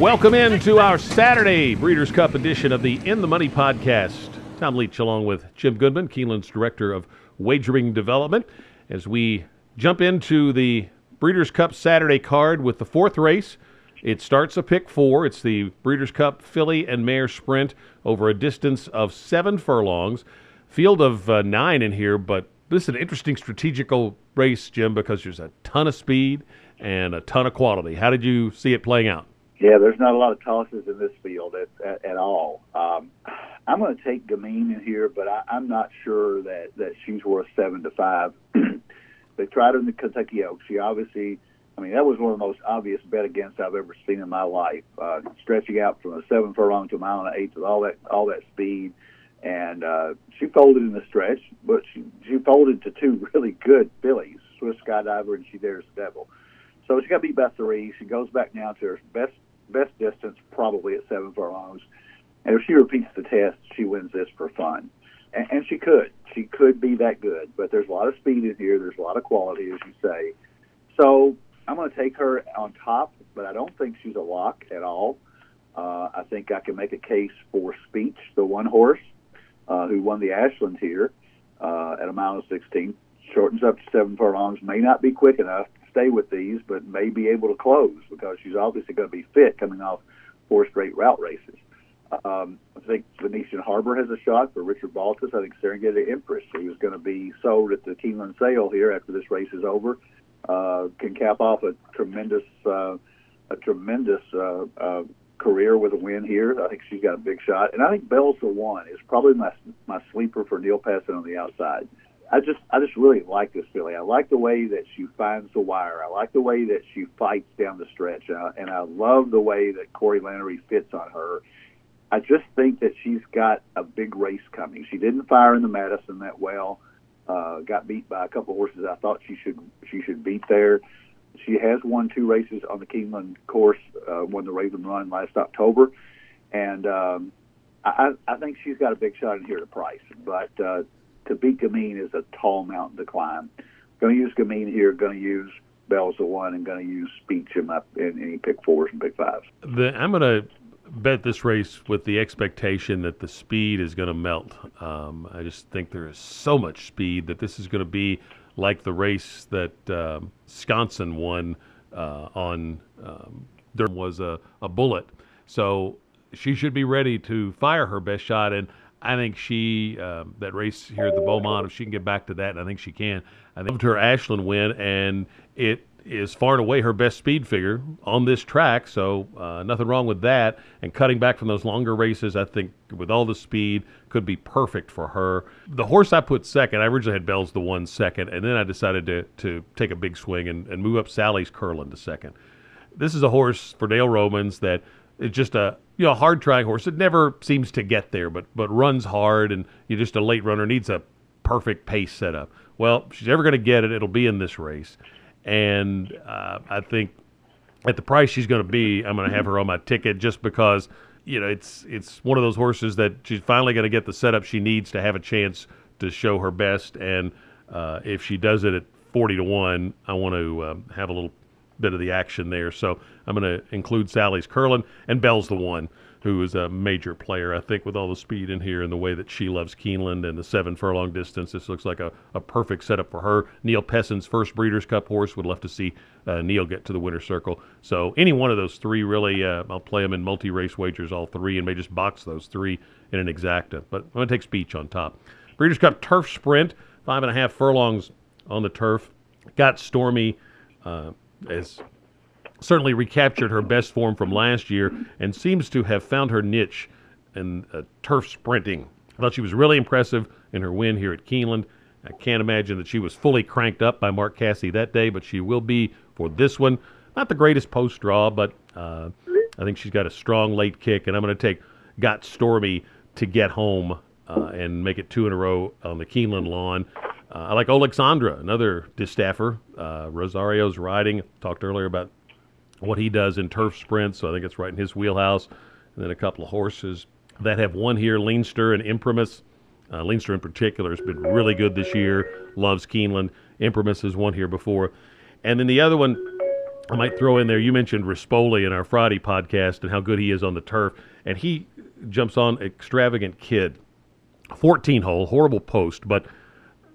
Welcome into our Saturday Breeders' Cup edition of the In the Money podcast. Tom Leach, along with Jim Goodman, Keeneland's Director of Wagering Development, as we jump into the Breeders' Cup Saturday card with the fourth race. It starts a pick four. It's the Breeders' Cup Filly and Mare Sprint over a distance of seven furlongs. Field of uh, nine in here, but this is an interesting strategical race, Jim, because there's a ton of speed and a ton of quality. How did you see it playing out? Yeah, there's not a lot of tosses in this field at, at, at all. Um, I'm going to take Gamine in here, but I, I'm not sure that, that she's worth seven to five. they tried her in the Kentucky Oaks. She obviously, I mean, that was one of the most obvious bet against I've ever seen in my life. Uh, stretching out from a seven furlong to a mile and eighth with all that all that speed, and uh, she folded in the stretch, but she she folded to two really good fillies, Swiss Skydiver and She Dares the Devil. So she got beat by three. She goes back now to her best best distance, probably at seven furlongs. And if she repeats the test, she wins this for fun. And, and she could. She could be that good. But there's a lot of speed in here. There's a lot of quality, as you say. So I'm going to take her on top, but I don't think she's a lock at all. Uh, I think I can make a case for Speech, the one horse uh, who won the Ashland here uh, at a mile and 16. Shortens up to seven furlongs. May not be quick enough stay with these, but may be able to close because she's obviously going to be fit coming off four straight route races. Um, I think Venetian Harbor has a shot for Richard Baltas. I think Serengeti Empress, who is going to be sold at the Keeneland sale here after this race is over, uh, can cap off a tremendous, uh, a tremendous uh, uh, career with a win here. I think she's got a big shot, and I think Bell's the one is probably my my sleeper for Neil Pessin on the outside. I just I just really like this filly. I like the way that she finds the wire. I like the way that she fights down the stretch, and I, and I love the way that Corey Lanerie fits on her. I just think that she's got a big race coming. She didn't fire in the Madison that well. Uh, got beat by a couple horses I thought she should she should beat there. She has won two races on the Keeneland course. Uh, won the Raven Run last October, and um, I, I think she's got a big shot in here to price. But uh, to beat Gamine is a tall mountain to climb. Going to use Gamine here. Going to use Bell's the one, and going to use Speech in my in any pick fours and pick fives. The, I'm going to bet this race with the expectation that the speed is going to melt. Um, I just think there is so much speed that this is going to be like the race that um, Sconson won uh, on. Um, there was a, a bullet, so she should be ready to fire her best shot. And I think she uh, that race here at the Beaumont, if she can get back to that, and I think she can. I loved her Ashland win, and it is far and away her best speed figure on this track, so uh, nothing wrong with that. And cutting back from those longer races, I think with all the speed, could be perfect for her. The horse I put second, I originally had Bell's the one second, and then I decided to, to take a big swing and, and move up Sally's Curlin to second. This is a horse for Dale Romans that is just a you know hard trying horse. It never seems to get there, but but runs hard, and you're just a late runner needs a perfect pace setup. Well, she's ever going to get it, it'll be in this race and uh, I think at the price she's going to be, I'm going to have her on my ticket just because you know it's it's one of those horses that she's finally going to get the setup she needs to have a chance to show her best. And uh, if she does it at 40 to one, I want to um, have a little bit of the action there. So I'm going to include Sally's Curlin and Bell's the one who is a major player, I think, with all the speed in here and the way that she loves Keeneland and the seven furlong distance. This looks like a, a perfect setup for her. Neil Pessin's first Breeders' Cup horse. Would love to see uh, Neil get to the winner's circle. So any one of those three, really, uh, I'll play them in multi-race wagers, all three, and may just box those three in an exacta. But I'm going to take Speech on top. Breeders' Cup Turf Sprint, five and a half furlongs on the turf. Got Stormy uh, as certainly recaptured her best form from last year and seems to have found her niche in uh, turf sprinting. I thought she was really impressive in her win here at Keeneland. I can't imagine that she was fully cranked up by Mark Casse that day, but she will be for this one. Not the greatest post draw, but uh, I think she's got a strong late kick, and I'm going to take Got Stormy to get home uh, and make it two in a row on the Keeneland lawn. Uh, I like Alexandra, another distaffer. Uh, Rosario's riding. Talked earlier about what he does in turf sprints. So I think it's right in his wheelhouse. And then a couple of horses that have won here, Leinster and Imprimis. Uh, Leinster in particular has been really good this year. Loves Keeneland. Imprimis has won here before. And then the other one, I might throw in there. You mentioned Rispoli in our Friday podcast and how good he is on the turf, and he jumps on extravagant kid, 14 hole, horrible post, but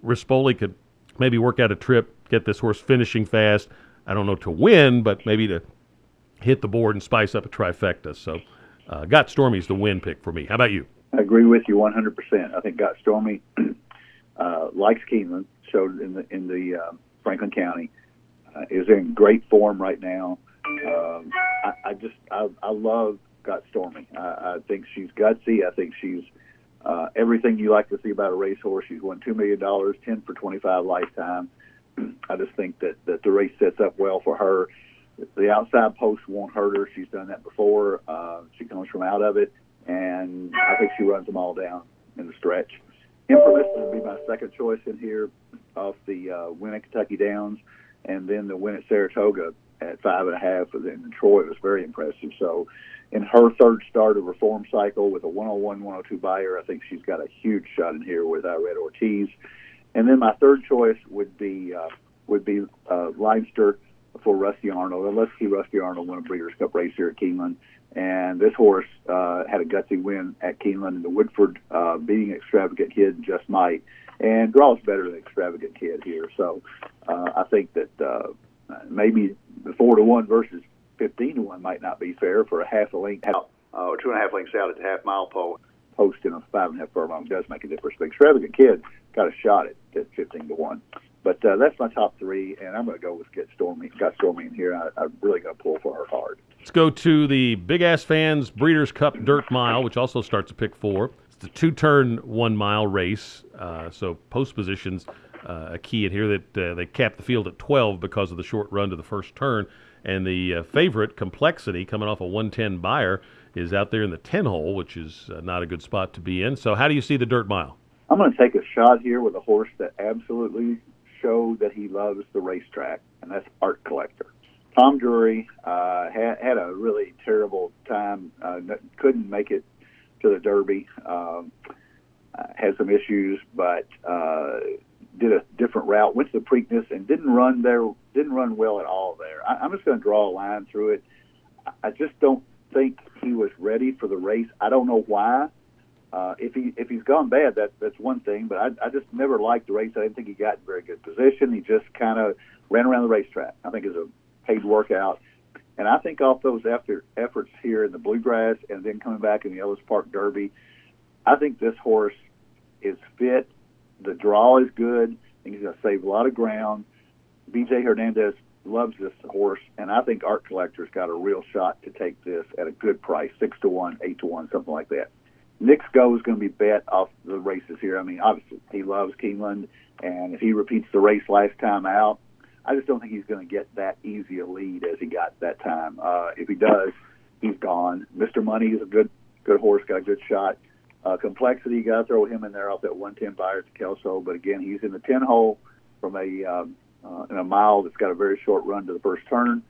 Rispoli could maybe work out a trip, get this horse finishing fast. I don't know to win, but maybe to hit the board and spice up a trifecta. So, uh, Got Stormy's the win pick for me. How about you? I agree with you 100%. I think Got Stormy uh, likes Keeneland, showed in the in the uh, Franklin County, uh, is in great form right now. Um, I, I just I, I love Got Stormy. I, I think she's gutsy. I think she's uh, everything you like to see about a racehorse. She's won two million dollars, ten for twenty-five lifetime. I just think that that the race sets up well for her. The outside post won't hurt her. She's done that before. Uh, she comes from out of it, and I think she runs them all down in the stretch. Infamous would be my second choice in here off the uh, win at Kentucky Downs, and then the win at Saratoga at five and a half. And then Troy was very impressive. So, in her third start of reform cycle with a 101 102 Beyer, I think she's got a huge shot in here with Irad Ortiz. And then my third choice would be uh, would be uh, Leinster for Rusty Arnold. And let's see Rusty Arnold win a Breeders' Cup race here at Keeneland. And this horse uh, had a gutsy win at Keeneland, and the Woodford uh, beating Extravagant Kid just might. And draws better than Extravagant Kid here. So uh, I think that uh, maybe the 4 to 1 versus 15 to 1 might not be fair for a half a length out, uh, or two and a half lengths out at the half mile pole. Post in a five and a half furlong does make a difference. But Extravagant Kid got a shot at, at 15 to 1. But uh, that's my top three, and I'm going to go with Get Stormy. Got Stormy in here. I, I'm really going to pull for her hard. Let's go to the Big Ass Fans Breeders' Cup Dirt Mile, which also starts at pick four. It's a two-turn, one-mile race, uh, so post positions uh, a key in here that uh, they cap the field at 12 because of the short run to the first turn. And the uh, favorite, Complexity, coming off a 110 Beyer, is out there in the 10 hole, which is uh, not a good spot to be in. So, how do you see the Dirt Mile? I'm going to take a shot here with a horse that absolutely showed that he loves the racetrack, and that's Art Collector. Tom Drury uh, had, had a really terrible time, uh, couldn't make it to the Derby, um, uh, had some issues, but uh, did a different route, went to the Preakness, and didn't run there, didn't run well at all there. I, I'm just going to draw a line through it. I just don't think he was ready for the race. I don't know why. Uh, if he if he's gone bad, that that's one thing. But I, I just never liked the race. I didn't think he got in very good position. He just kind of ran around the racetrack. I think it's a paid workout, and I think off those after efforts here in the bluegrass and then coming back in the Ellis Park Derby, I think this horse is fit. The draw is good. I he's going to save a lot of ground. BJ Hernandez loves this horse, and I think Art Collector's got a real shot to take this at a good price, six to one, eight to one, something like that. Knicks Go is going to be bet off the races here. I mean, obviously he loves Keeneland, and if he repeats the race last time out, I just don't think he's going to get that easy a lead as he got that time. Uh, if he does, he's gone. Mr. Money is a good good horse, got a good shot. Uh, complexity, got to throw him in there off that 110 Beyer to Kelso, but again, he's in the 10 hole from a um, uh, in a mile that's got a very short run to the first turn,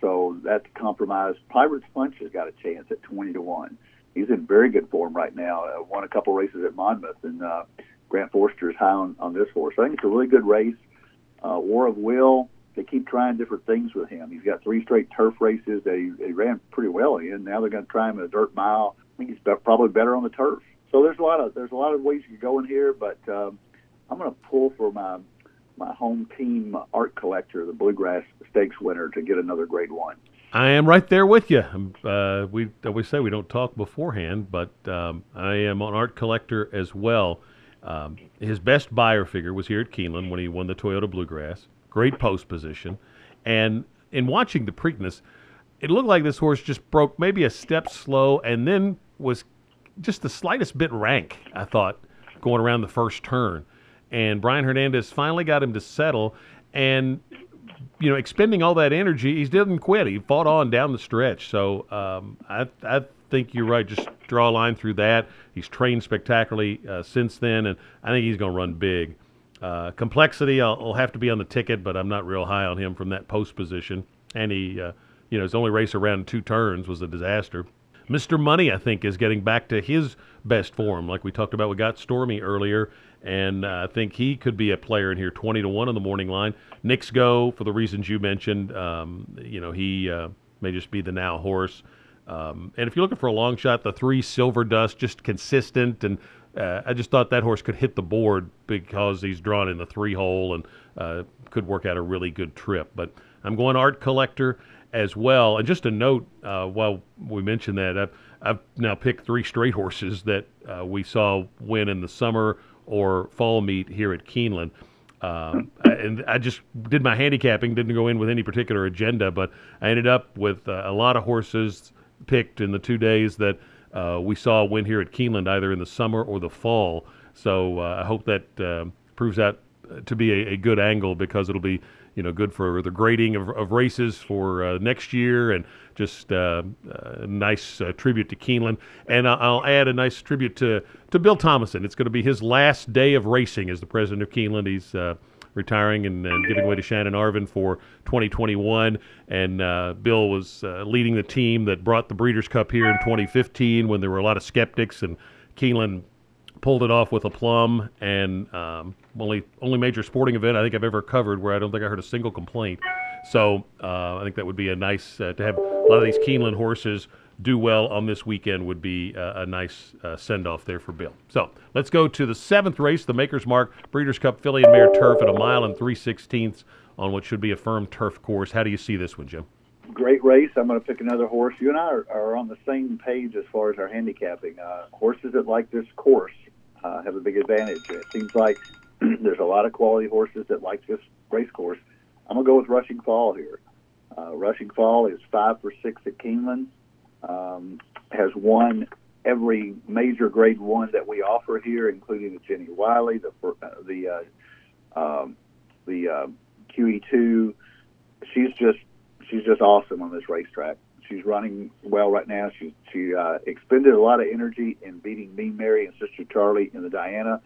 so that's compromised. Pirates Punch has got a chance at 20 to one he's in very good form right now. Uh, won a couple races at Monmouth, and uh, Grant Forster is high on, on this horse. I think it's a really good race. Uh, War of Will, they keep trying different things with him. He's got three straight turf races that he, he ran pretty well in. Now they're going to try him in a dirt mile. I think he's be- probably better on the turf. So there's a lot of there's a lot of ways you can go in here, but um, I'm going to pull for my my home team art collector, the Bluegrass Stakes winner, to get another grade one. I am right there with you. Uh, we always say we don't talk beforehand, but um, I am an art collector as well. Um, his best Beyer figure was here at Keeneland when he won the Toyota Bluegrass. Great post position. And in watching the Preakness, it looked like this horse just broke maybe a step slow and then was just the slightest bit rank, I thought, going around the first turn. And Brian Hernandez finally got him to settle. And you know, expending all that energy, he didn't quit. He fought on down the stretch. So um, I, I think you're right. Just draw a line through that. He's trained spectacularly uh, since then, and I think he's going to run big. Uh, complexity, I'll, I'll, have to be on the ticket, but I'm not real high on him from that post position. And he, uh, you know, his only race around two turns was a disaster. Mr. Money, I think, is getting back to his best form. Like we talked about, we got Stormy earlier, and uh, I think he could be a player in here, 20 to 1 on the morning line. Knicks Go, for the reasons you mentioned, um, you know, he uh, may just be the now horse. Um, and if you're looking for a long shot, the three Silver Dust, just consistent. And uh, I just thought that horse could hit the board because he's drawn in the three hole and uh, could work out a really good trip. But I'm going Art Collector as well. And just a note, uh, while we mentioned that, I've, I've, now picked three straight horses that uh, we saw win in the summer or fall meet here at Keeneland. Um, and I just did my handicapping, didn't go in with any particular agenda, but I ended up with uh, a lot of horses picked in the two days that uh, we saw win here at Keeneland, either in the summer or the fall. So uh, I hope that uh, proves out to be a, a, good angle because it'll be you know good for the grading of, of races for uh, next year and just uh, a nice uh, tribute to Keeneland. And I'll add a nice tribute to to Bill Thomason. It's going to be his last day of racing as the president of Keeneland. He's retiring and, and, giving way to Shannon Arvin for 2021. And uh, Bill was uh, leading the team that brought the Breeders' Cup here in 2015 when there were a lot of skeptics, and Keeneland pulled it off with a plum. And um, only only major sporting event I think I've ever covered where I don't think I heard a single complaint. So uh, I think that would be a nice uh, to have a lot of these Keeneland horses do well on this weekend would be uh, a nice uh, send off there for Bill. So let's go to the seventh race, the Maker's Mark Breeders' Cup Filly and Mare Turf at a mile and three sixteenths on what should be a firm turf course. How do you see this one, Jim? Great race. I'm going to pick another horse. You and I are, are on the same page as far as our handicapping. Uh, horses that like this course uh, have a big advantage. It seems like there's a lot of quality horses that like this race course. I'm to go with Rushing Fall here. Uh, Rushing Fall is five for six at Keeneland um, has won every major Grade One that we offer here, including the Jenny Wiley, the uh, the uh, um, the uh, QE2. She's just she's just awesome on this racetrack. She's running well right now. She she uh, expended a lot of energy in beating Mean Mary and Sister Charlie in the Diana,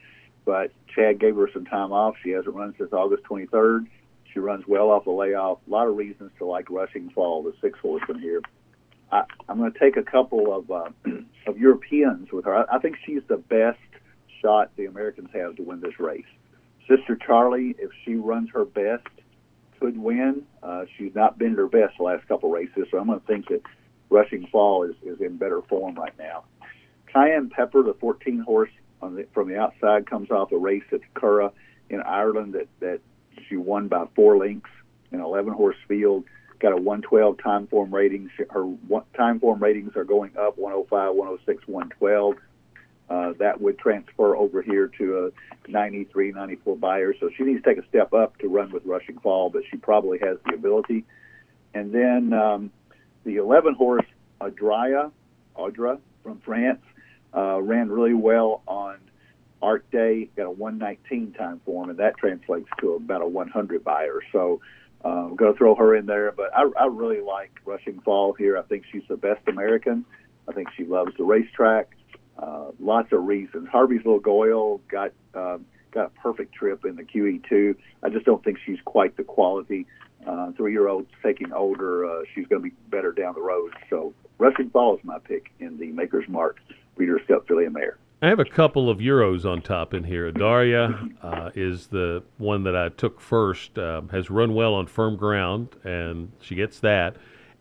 but Chad gave her some time off. She hasn't run since August 23rd. She runs well off the layoff. A lot of reasons to like Rushing Fall, the six horseman here. I, I, am going to take a couple of uh, of Europeans with her. I, I think she's the best shot the Americans have to win this race. Sister Charlie, if she runs her best, could win. Uh, she's not been at her best the last couple races, so I'm going to think that Rushing Fall is, is in better form right now. Cayenne Pepper, the 14 horse the, from the outside, comes off a race at Curragh in Ireland that, that she won by four lengths in 11 horse field got a 112 time form rating. Her time form ratings are going up 105, 106, 112. Uh, that would transfer over here to a 93, 94 Beyer. So she needs to take a step up to run with Rushing Fall, but she probably has the ability. And then um, the 11 horse Adria, Audra from France, uh, ran really well on Arc Day, got a 119 time form, and that translates to about a 100 Beyer. So I'm going to throw her in there, but I, I really like Rushing Fall here. I think she's the best American. I think she loves the racetrack. Uh, lots of reasons. Harvey's Lil Goil got uh, got a perfect trip in the QE2. I just don't think she's quite the quality. Uh, three year old taking older, uh, she's going to be better down the road. So Rushing Fall is my pick in the Maker's Mark Breeders' Cup Filly and Mare. I have a couple of euros on top in here. Audarya uh, is the one that I took first. Uh, has run well on firm ground, and she gets that.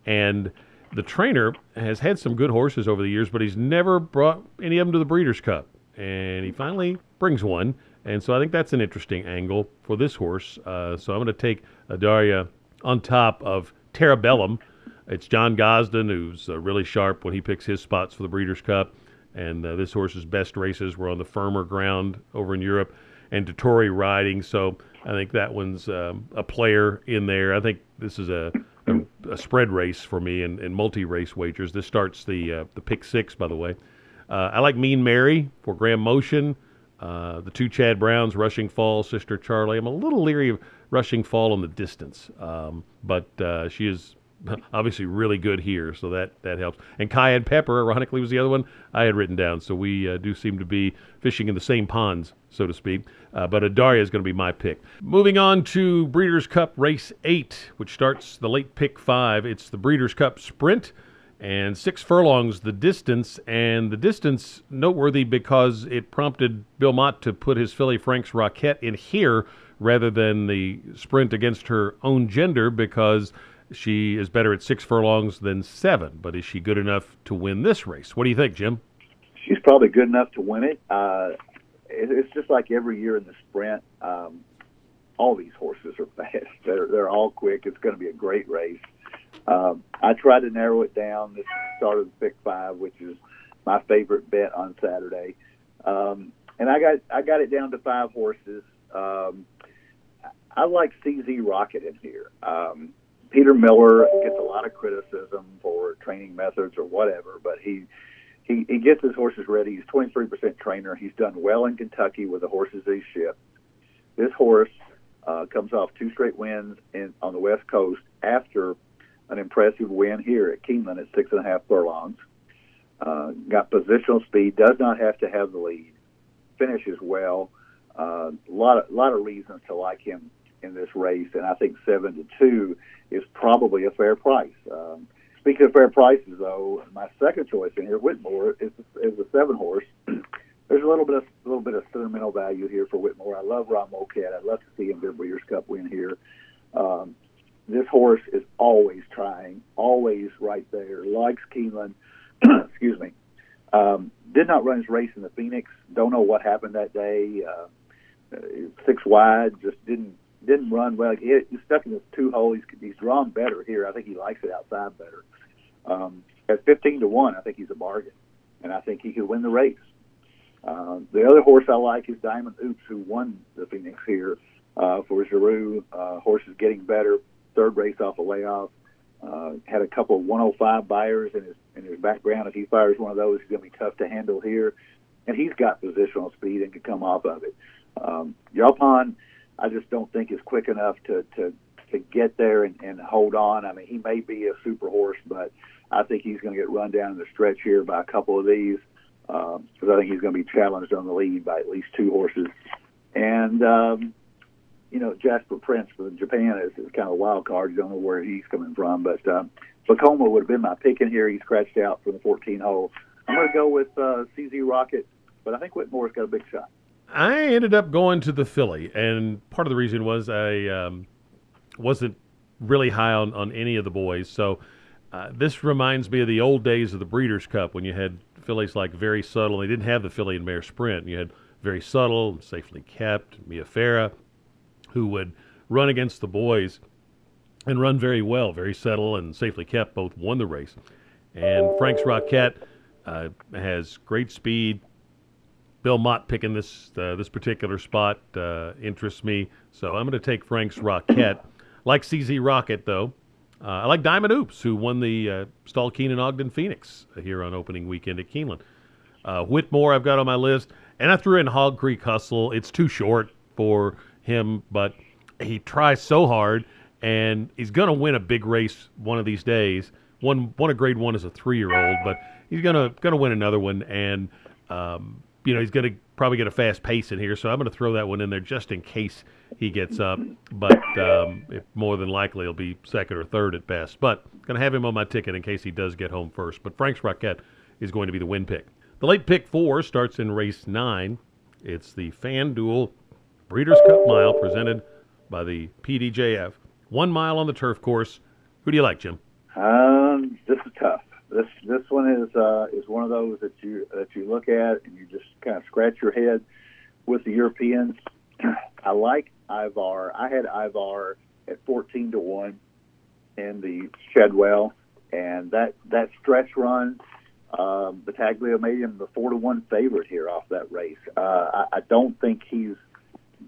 And the trainer has had some good horses over the years, but he's never brought any of them to the Breeders' Cup. And he finally brings one, and so I think that's an interesting angle for this horse. Uh, so I'm going to take Audarya on top of Terebellum. It's John Gosden, who's uh, really sharp when he picks his spots for the Breeders' Cup and uh, this horse's best races were on the firmer ground over in Europe and Dettori riding. So I think that one's um, a player in there. I think this is a, a, a spread race for me in multi race wagers. This starts the uh, the pick six, by the way. Uh, I like Mean Mary for Graham Motion. Uh, the two Chad Browns, Rushing Fall, Sister Charlie. I'm a little leery of Rushing Fall in the distance, um, but uh, she is obviously really good here, so that that helps. And cayenne pepper, ironically, was the other one I had written down. So we uh, do seem to be fishing in the same ponds, so to speak. Uh, but Audarya is going to be my pick. Moving on to Breeders' Cup Race Eight, which starts the late pick five. It's the Breeders' Cup Sprint. and six furlongs the distance, and the distance noteworthy because it prompted Bill Mott to put his filly Frank's Rockette in here rather than the sprint against her own gender because she is better at six furlongs than seven. But is she good enough to win this race? What do you think, Jim? She's probably good enough to win it. Uh, it's just like every year in the sprint. Um, all these horses are fast. They're they're all quick. It's going to be a great race. Um, I tried to narrow it down. This start of the pick five, which is my favorite bet on Saturday, um, and I got I got it down to five horses. Um, I like CZ Rocket in here. Um, Peter Miller gets a lot of criticism for training methods or whatever, but he he, he gets his horses ready. He's 23% trainer. He's done well in Kentucky with the horses he shipped. This horse uh, comes off two straight wins in, on the West Coast after an impressive win here at Keeneland at six and a half furlongs. Uh, got positional speed, does not have to have the lead, finishes well. A uh, lot of lot of reasons to like him in this race, and I think seven to two is probably a fair price. Um, speaking of fair prices, though, my second choice in here, Whitmore, is is a seven horse. There's a little bit of a little bit of sentimental value here for Whitmore. I love Ron Moquett. I'd love to see him get Breeders' Cup win here. Um, this horse is always trying, always right there. Likes Keeneland. Excuse me. Um, did not run his race in the Phoenix. Don't know what happened that day. Uh, six wide, just didn't didn't run well. He, he's stuck in this two hole. He's, he's drawn better here. I think he likes it outside better. Um, at 15 to one, I think he's a bargain, and I think he could win the race. Uh, the other horse I like is Diamond Oops, who won the Phoenix here uh, for Geroux. Uh, horse is getting better. Third race off a layoff. Uh, had a couple of 105 Beyers in his in his background. If he fires one of those, he's going to be tough to handle here. And he's got positional speed and can come off of it. Um, Yaupon, I just don't think is quick enough to to to get there and, and hold on. I mean, he may be a super horse, but I think he's going to get run down in the stretch here by a couple of these because um, I think he's going to be challenged on the lead by at least two horses. And um, you know, Jasper Prince for Japan is, is kind of a wild card. You don't know where he's coming from, but um, Vekoma would have been my pick in here. He scratched out from the 14 hole. I'm going to go with uh, CZ Rocket, but I think Whitmore's got a big shot. I ended up going to the filly, and part of the reason was I um, wasn't really high on, on any of the boys. So uh, this reminds me of the old days of the Breeders' Cup when you had fillies like Very Subtle. They didn't have the filly and mare sprint. You had Very Subtle, Safely Kept, Mia Farah, who would run against the boys and run very well. Very Subtle and Safely Kept both won the race. And Frank's Rockette uh, has great speed, Bill Mott picking this uh, this particular spot uh, interests me, so I'm going to take Frank's Rockette. like CZ Rocket, though, uh, I like Diamond Oops, who won the uh, Stoll Keenon Ogden Phoenix here on opening weekend at Keeneland. Uh, Whitmore, I've got on my list, and I threw in Hog Creek Hustle. It's too short for him, but he tries so hard, and he's going to win a big race one of these days. One, one a grade one as a three year old, but he's gonna gonna win another one, and um, you know, he's going to probably get a fast pace in here, so I'm going to throw that one in there just in case he gets up. But um, more than likely, he'll be second or third at best. But going to have him on my ticket in case he does get home first. But Frank's Rockette is going to be the win pick. The late pick four starts in race nine. It's the FanDuel Breeders' Cup Mile presented by the PDJF. One mile on the turf course. Who do you like, Jim? Um, this is tough this this one is uh, is one of those that you that you look at and you just kind of scratch your head with the Europeans. I like Ivar. I had Ivar at fourteen to one in the Shadwell, and that that stretch run, um, Battaglia made him the four to one favorite here off that race. Uh, I, I don't think he's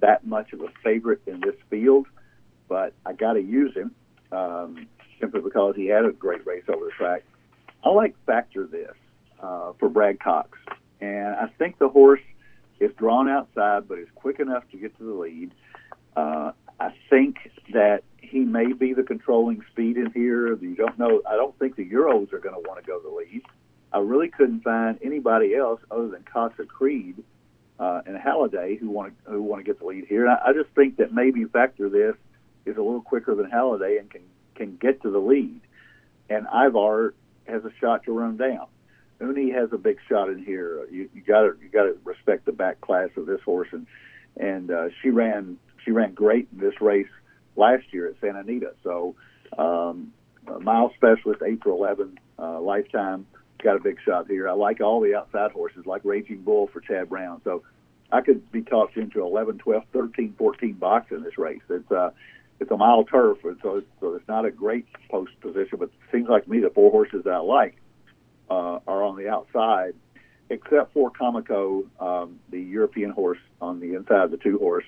that much of a favorite in this field, but I got to use him um, simply because he had a great race over the track. I like Factor This uh, for Brad Cox, and I think the horse is drawn outside, but is quick enough to get to the lead. Uh, I think that he may be the controlling speed in here. You don't know. I don't think the Euros are going to want to go the lead. I really couldn't find anybody else other than Casa Creed uh, and Halladay who want to who want to get the lead here. And I, I just think that maybe Factor This is a little quicker than Halladay and can can get to the lead. And Ivar has a shot to run down. Uni has a big shot in here. You, got to you got to respect the back class of this horse, and and uh, she ran she ran great in this race last year at Santa Anita. So, um, mile specialist, to eleven, uh, lifetime got a big shot here. I like all the outside horses, like Raging Bull for Chad Brown. So, I could be talked into 11, 12, 13, 14 box in this race. It's uh, it's a mile turf, and so it's, so it's not a great post position, but it seems like to me the four horses that I like uh, are on the outside, except for Kameko, um, the European horse on the inside of the two horse,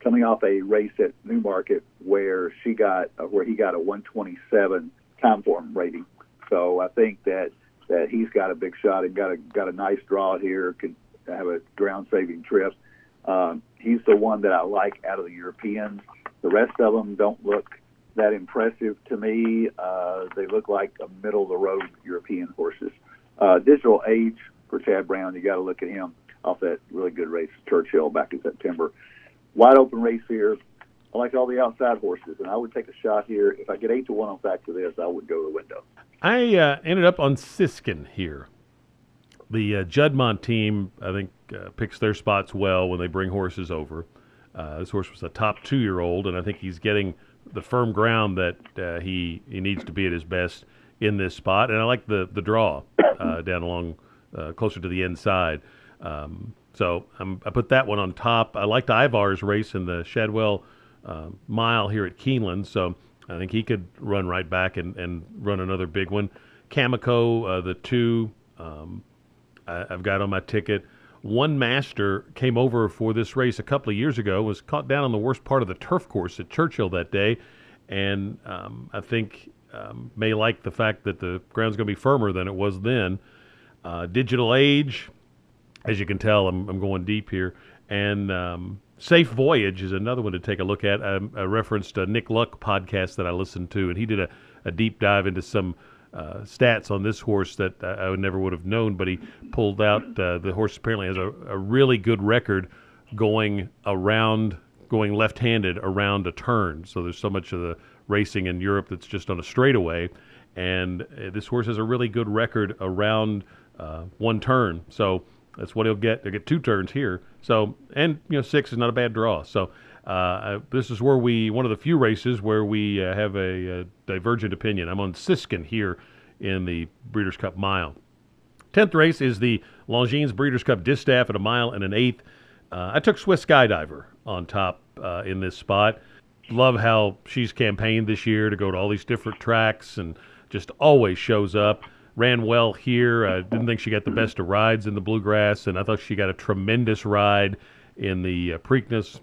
coming off a race at Newmarket where she got uh, where he got a 127 time form rating. So I think that that he's got a big shot and got a got a nice draw here. Could have a ground saving trip. Um, he's the one that I like out of the Europeans. The rest of them don't look that impressive to me. Uh, they look like a middle of the road European horses. Uh, Digital Age for Chad Brown, you got to look at him off that really good race, Churchill, back in September. Wide open race here. I like all the outside horses, and I would take a shot here. If I get eight to one on back to this, I would go to the window. I uh, ended up on Siskin here. The uh, Juddmonte team, I think, uh, picks their spots well when they bring horses over. Uh, this horse was a top two year old, and I think he's getting the firm ground that uh, he he needs to be at his best in this spot. And I like the the draw uh, down along uh, closer to the inside. Um, so I'm, i put that one on top. I liked Ivar's race in the Shadwell uh, mile here at Keeneland, so I think he could run right back and, and run another big one. Kameko, uh, the two um, I, I've got on my ticket one master came over for this race a couple of years ago, was caught down on the worst part of the turf course at Churchill that day, and um, I think um, may like the fact that the ground's going to be firmer than it was then. Uh, digital Age, as you can tell, I'm, I'm going deep here, and um, Safe Voyage is another one to take a look at. I, I referenced a Nick Luck podcast that I listened to, and he did a, a deep dive into some uh, stats on this horse that I never would have known, but he pulled out uh, the horse apparently has a, a, really good record going around, going left-handed around a turn. So there's so much of the racing in Europe that's just on a straightaway, and uh, this horse has a really good record around uh, one turn. So that's what he'll get. He'll get two turns here. So and you know six is not a bad draw. So uh, this is where we one of the few races where we uh, have a, a, divergent opinion. I'm on Siskin here in the Breeders' Cup Mile. Tenth race is the Longines Breeders' Cup Distaff at a mile and an eighth. Uh, I took Swiss Skydiver on top uh, in this spot. Love how she's campaigned this year to go to all these different tracks and just always shows up. Ran well here. I didn't think she got the best of rides in the Bluegrass, and I thought she got a tremendous ride in the uh, Preakness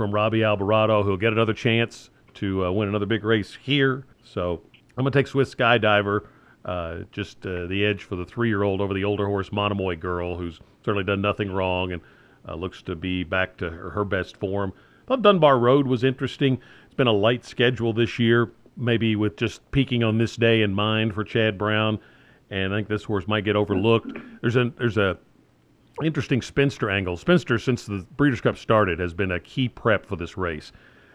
from Robbie Albarado, who'll get another chance to uh, win another big race here. So I'm going to take Swiss Skydiver, uh, just uh, the edge for the three year old over the older horse, Monomoy Girl, who's certainly done nothing wrong and uh, looks to be back to her, her best form. Thought Dunbar Road was interesting. It's been a light schedule this year, maybe with just peaking on this day in mind for Chad Brown. And I think this horse might get overlooked. There's a there's a interesting spinster angle. Spinster, since the Breeders' Cup started, has been a key prep for this race.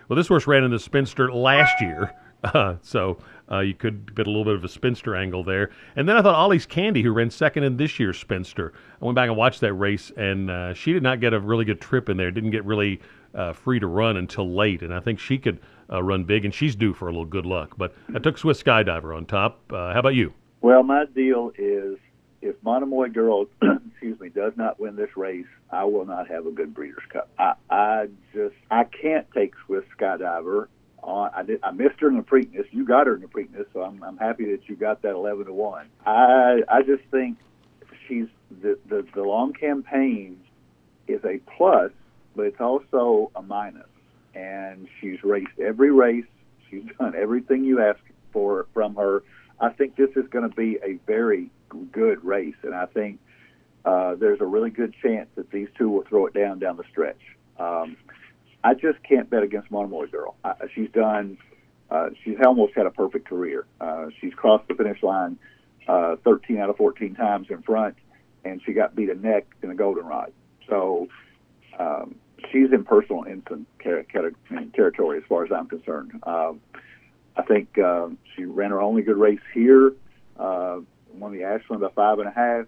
Well, this horse ran in the spinster last year, uh, so uh, you could get a little bit of a spinster angle there. And then I thought Ollie's Candy, who ran second in this year's spinster, I went back and watched that race, and uh, she did not get a really good trip in there. Didn't get really uh, free to run until late, and I think she could uh, run big, and she's due for a little good luck. But I took Swiss Skydiver on top. Uh, how about you? Well, my deal is if Monomoy Girl, excuse me, does not win this race, I will not have a good Breeders' Cup. I, I just I can't take Swiss Skydiver. On, I did I missed her in the Preakness. You got her in the Preakness, so I'm I'm happy that you got that eleven to one. I I just think she's the the, the long campaign is a plus, but it's also a minus. And she's raced every race. She's done everything you ask for from her. I think this is going to be a very good race, and I think uh, there's a really good chance that these two will throw it down down the stretch. Um, I just can't bet against Monomoy Girl. I, she's done. Uh, she's almost had a perfect career. Uh, she's crossed the finish line uh, 13 out of 14 times in front, and she got beat a neck in a goldenrod. So um, she's in personal instant territory as far as I'm concerned. Um, I think uh, she ran her only good race here Uh, won the Ashland by five and a half.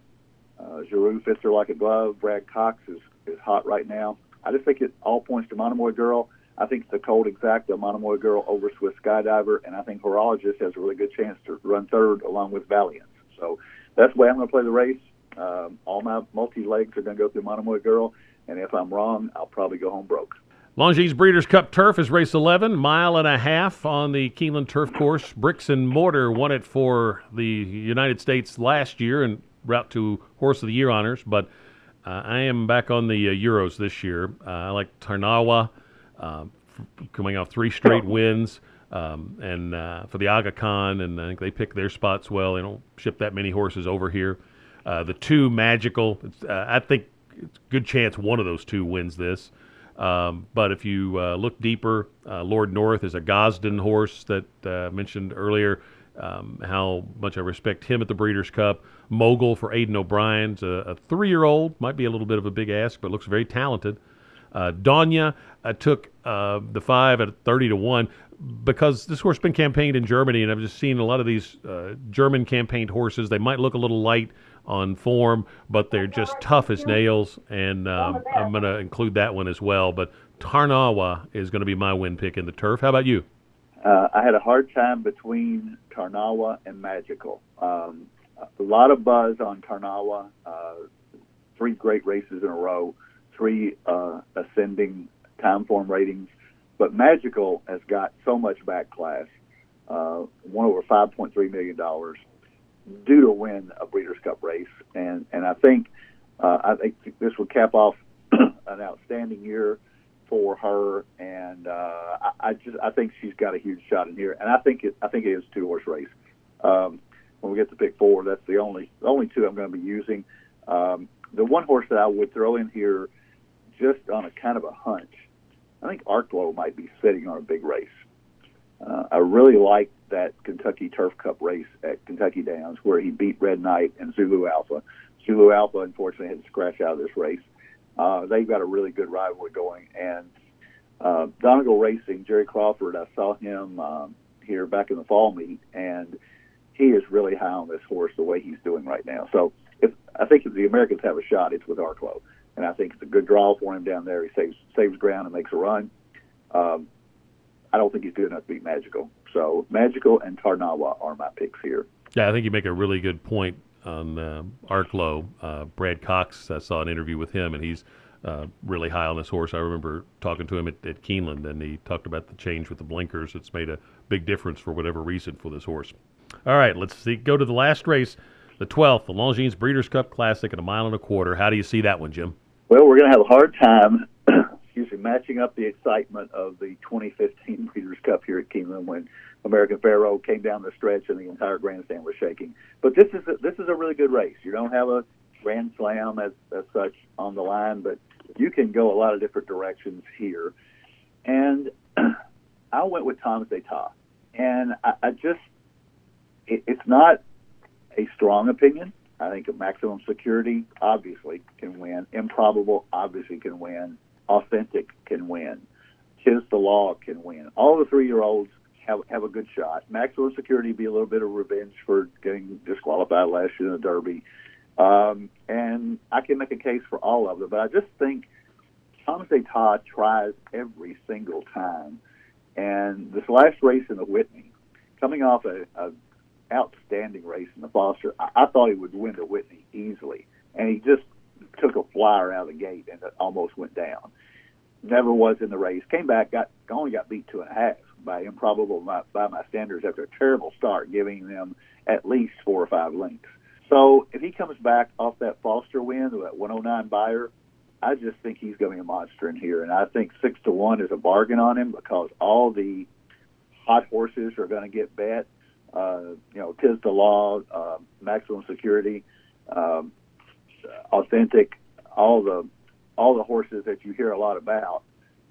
Uh, Geroux fits her like a glove. Brad Cox is, is hot right now. I just think it all points to Monomoy Girl. I think it's a cold exact of Monomoy Girl over Swiss Skydiver, and I think Horologist has a really good chance to run third along with Valiant. So that's the way I'm going to play the race. Um, all my multi legs are going to go through Monomoy Girl, and if I'm wrong, I'll probably go home broke. Longines Breeders' Cup Turf is race 11, mile and a half on the Keeneland Turf Course. Bricks and Mortar won it for the United States last year and route to Horse of the Year honors, but uh, I am back on the uh, Euros this year. Uh, I like Tarnawa, uh, coming off three straight wins. Um, and uh, for the Aga Khan, and I think they pick their spots well. They don't ship that many horses over here. Uh, the two magical, I think it's a good chance one of those two wins this. Um, but if you uh, look deeper, uh, Lord North is a Gosden horse that uh, mentioned earlier. Um, how much I respect him at the Breeders' Cup. Mogul for Aidan O'Brien's a, a three-year-old, might be a little bit of a big ask, but looks very talented. Uh, uh, took uh, the five at 30 to one because this horse has been campaigned in Germany, and I've just seen a lot of these uh, German campaigned horses. They might look a little light on form, but they're just tough as nails, and um, I'm going to include that one as well. But Tarnawa is going to be my win pick in the turf. How about you? Uh, I had a hard time between Tarnawa and Magical. Um, a lot of buzz on Tarnawa. Uh, three great races in a row, three uh, ascending time form ratings. But Magical has got so much back class, uh, won over $5.3 million due to win a Breeders' Cup race. And, and I think uh, I think this would cap off an outstanding year for her, and uh, I, I just I think she's got a huge shot in here, and I think it I think it is a two horse race. Um, when we get to pick four, that's the only the only two I'm going to be using. Um, the one horse that I would throw in here, just on a kind of a hunch, I think Arklow might be sitting on a big race. Uh, I really like that Kentucky Turf Cup race at Kentucky Downs where he beat Red Knight and Zulu Alpha. Zulu Alpha, unfortunately, had to scratch out of this race. Uh, they've got a really good rivalry going. And uh, Donegal Racing, Jerry Crawford, I saw him um, here back in the fall meet, and he is really high on this horse the way he's doing right now. So if I think if the Americans have a shot, it's with Arklow, and I think it's a good draw for him down there. He saves saves ground and makes a run. Um, I don't think he's good enough to beat Magical. So Magical and Tarnawa are my picks here. Yeah, I think you make a really good point on uh, Arklow. Uh, Brad Cox, I saw an interview with him, and he's uh, really high on this horse. I remember talking to him at, at Keeneland, and he talked about the change with the blinkers. It's made a big difference for whatever reason for this horse. All right, let's see. Go to the last race, the 12th, the Longines Breeders' Cup Classic at a mile and a quarter. How do you see that one, Jim? Well, we're going to have a hard time excuse me, matching up the excitement of the 2015 Breeders' Cup here at Keeneland when American Pharoah came down the stretch and the entire grandstand was shaking. But this is a, this is a really good race. You don't have a grand slam as, as such on the line, but you can go a lot of different directions here. And I went with Tom's d'Etat, and I, I just it, it's not a strong opinion. I think a maximum security obviously can win. Improbable obviously can win. Authentic can win. Tiz the Law can win. All the three year olds have have a good shot. Maximum Security be a little bit of revenge for getting disqualified last year in the Derby. Um, and I can make a case for all of them, but I just think Tom's d'Etat tries every single time. And this last race in the Whitney, coming off a, a outstanding race in the Foster, I, I thought he would win the Whitney easily, and he just took a flyer out of the gate and almost went down. Never was in the race. Came back, got only got beat two and a half by improbable by, by my standards after a terrible start, giving them at least four or five lengths. So if he comes back off that Foster win, that 109 Beyer, I just think he's going to be a monster in here, and I think six to one is a bargain on him because all the hot horses are going to get bet. Uh, you know, Tiz the Law, uh, maximum security. Um, authentic, all the all the horses that you hear a lot about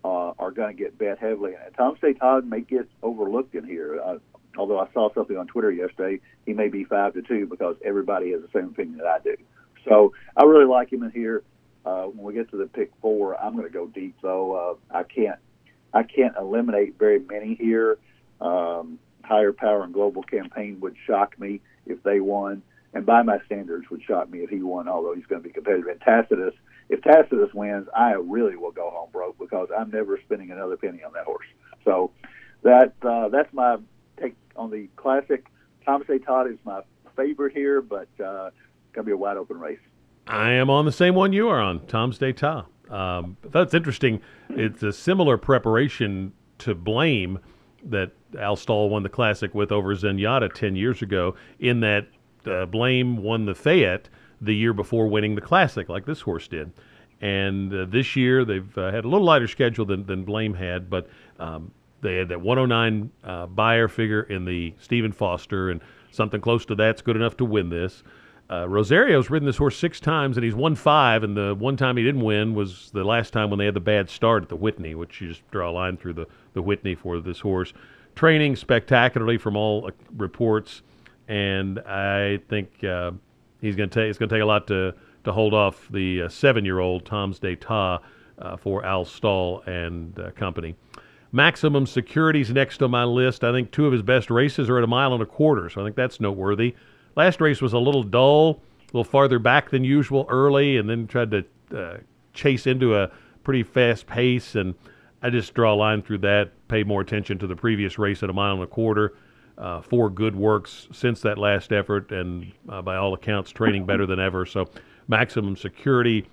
uh, are going to get bet heavily. And Tom d'Etat may get overlooked in here. Uh, although I saw something on Twitter yesterday, he may be five to two because everybody has the same opinion that I do. So I really like him in here. Uh, when we get to the pick four, I'm going to go deep though. Uh, I can't I can't eliminate very many here. Um, higher power and global campaign would shock me if they won. And by my standards, would shock me if he won, although he's going to be competitive. And Tacitus, if Tacitus wins, I really will go home broke because I'm never spending another penny on that horse. So that uh, that's my take on the classic. Tom's d'Etat is my favorite here, but uh, it's going to be a wide open race. I am on the same one you are on, Tom's d'Etat. Um, that's interesting. It's a similar preparation to blame that Al Stall won the Classic with over Zenyatta 10 years ago, in that uh, Blame won the Fayette the year before winning the Classic, like this horse did. And uh, this year they've uh, had a little lighter schedule than, than Blame had, but um, they had that 109 uh, Beyer figure in the Stephen Foster, and something close to that's good enough to win this. Uh, Rosario's ridden this horse six times, and he's won five. And the one time he didn't win was the last time when they had the bad start at the Whitney, which you just draw a line through the, the Whitney for this horse. Training spectacularly from all uh, reports, and I think uh, he's going to take. It's going to take a lot to to hold off the uh, seven-year-old Tom's d'Etat uh, for Al Stall and uh, company. Maximum Security's next on my list. I think two of his best races are at a mile and a quarter, so I think that's noteworthy. Last race was a little dull, a little farther back than usual early, and then tried to uh, chase into a pretty fast pace. And I just draw a line through that, pay more attention to the previous race at a mile and a quarter. Uh, four good works since that last effort, and uh, by all accounts, training better than ever. So, maximum security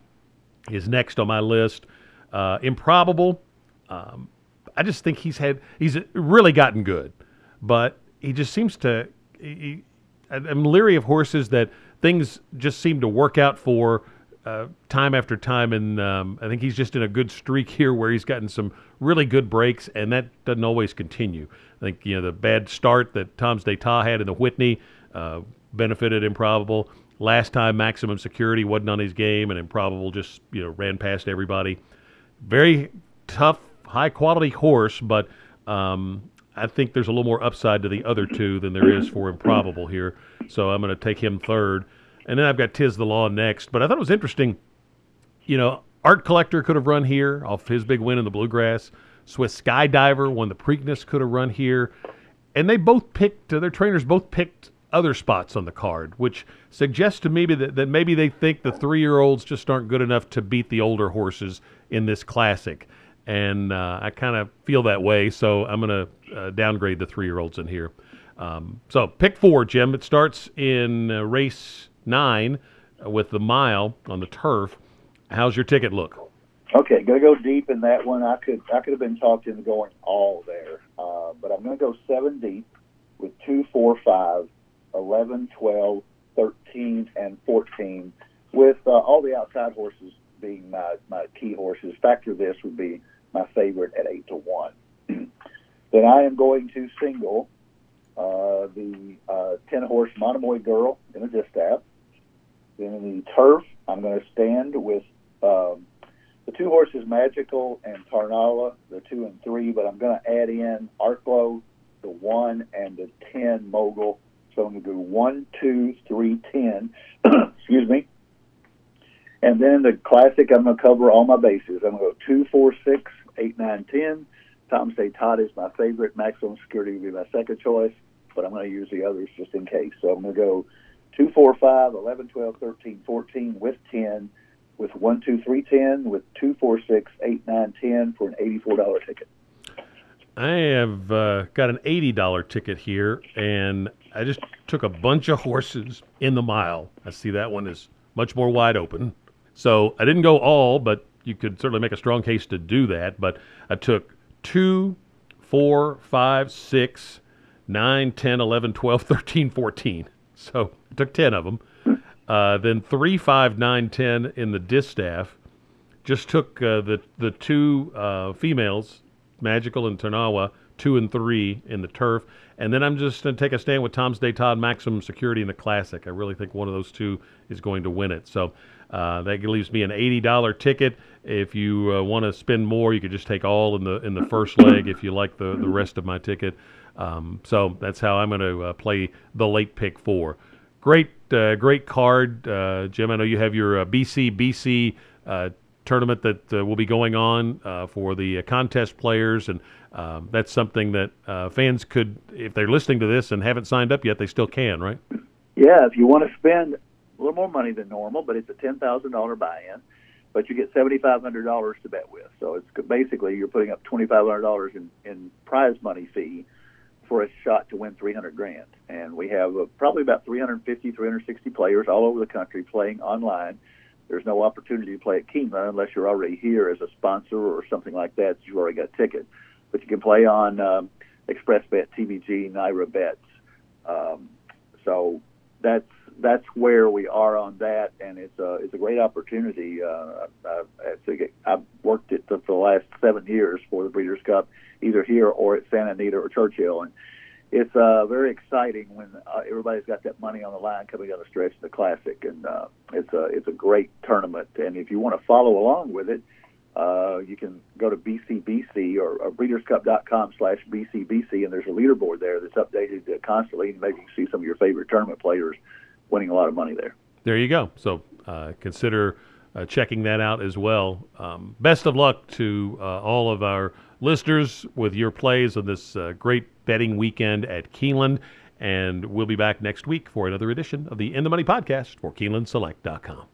is next on my list. Uh, improbable. Um, I just think he's had he's really gotten good, but he just seems to. He, I'm leery of horses that things just seem to work out for uh, time after time, and um, I think he's just in a good streak here where he's gotten some really good breaks, and that doesn't always continue. I think you know the bad start that Tom's d'Etat had in the Whitney uh, benefited Improbable. Last time, Maximum Security wasn't on his game, and Improbable just you know ran past everybody. Very tough, high quality horse, but um, I think there's a little more upside to the other two than there is for Improbable here. So I'm going to take him third. And then I've got Tiz the Law next. But I thought it was interesting. You know, Art Collector could have run here off his big win in the Bluegrass. Swiss Skydiver won the Preakness, could have run here. And they both picked, uh, their trainers both picked other spots on the card, which suggests to me that, that maybe they think the three year olds just aren't good enough to beat the older horses in this classic and uh, I kind of feel that way. So I'm going to uh, downgrade the three year olds in here. Um, so pick four, Jim. It starts in uh, race nine with the mile on the turf. How's your ticket look? Okay, gonna go deep in that one. I could I could have been talked into going all there, uh, but I'm gonna go seven deep with two, four, five, 11, 12, 13, and 14, with uh, all the outside horses being my, my key horses. Factor this would be my favorite at eight to one. then I am going to single uh, the uh, ten horse Monomoy Girl in a distaff. In the turf, I'm going to stand with um, the two horses Magical and Tarnawa, the two and three, but I'm going to add in Arklow, the one, and the ten Mogul. So I'm going to do one, two, three, ten. Excuse me. And then the classic, I'm going to cover all my bases. I'm going to go two, four, six, eight, nine, ten. Tom's d'Etat is my favorite. Maximum security would be my second choice, but I'm going to use the others just in case. So I'm going to go 2, 4, 5, 11, 12, 13, 14 with 10, with 1, 2, 3, 10, with 2, 4, 6, 8, 9, 10 for an $84 ticket. I have uh, got an $80 ticket here, and I just took a bunch of horses in the mile. I see that one is much more wide open. So I didn't go all, but you could certainly make a strong case to do that. But I took 2, 4, 5, 6, 9, 10, 11, 12, 13, 14. So took 10 of them. Uh, then 3, 5, 9, 10 in the distaff. Just took uh, the, the two uh, females, Magical and Tarnawa, 2 and 3 in the turf. And then I'm just going to take a stand with Tom's D'Etat Maximum Security in the Classic. I really think one of those two is going to win it. So uh, that leaves me an $80 ticket. If you uh, want to spend more, you could just take all in the in the first leg. If you like the the rest of my ticket, um, so that's how I'm going to uh, play the late pick four. Great, uh, great card, uh, Jim. I know you have your BC BC tournament that will be going on for the contest players, and um, that's something that fans could, if they're listening to this and haven't signed up yet, they still can, right? Yeah, if you want to spend a little more money than normal, but it's a ten thousand dollar buy-in, but you get seventy five hundred dollars to bet with. So it's basically you're putting up twenty five hundred dollars in, in prize money fee for a shot to win three hundred grand. And we have uh, probably about 350, 360 players all over the country playing online. There's no opportunity to play at Keeneland unless you're already here as a sponsor or something like that. You've already got a ticket, but you can play on um, ExpressBet, TVG, NYRA bets. Um, so that's that's where we are on that, and it's a it's a great opportunity. Uh, I've, I've worked it for the last seven years for the Breeders' Cup, either here or at Santa Anita or Churchill, and it's uh, very exciting when uh, everybody's got that money on the line coming down the stretch of the Classic, and uh, it's a it's a great tournament. And if you want to follow along with it, uh, you can go to BCBC or, or breederscup.com slash BCBC, and there's a leaderboard there that's updated constantly, and maybe you can see some of your favorite tournament players winning a lot of money there. There you go. So uh, consider uh, checking that out as well. Um, best of luck to uh, all of our listeners with your plays on this uh, great betting weekend at Keeneland. And we'll be back next week for another edition of the In the Money podcast for KeenelandSelect.com.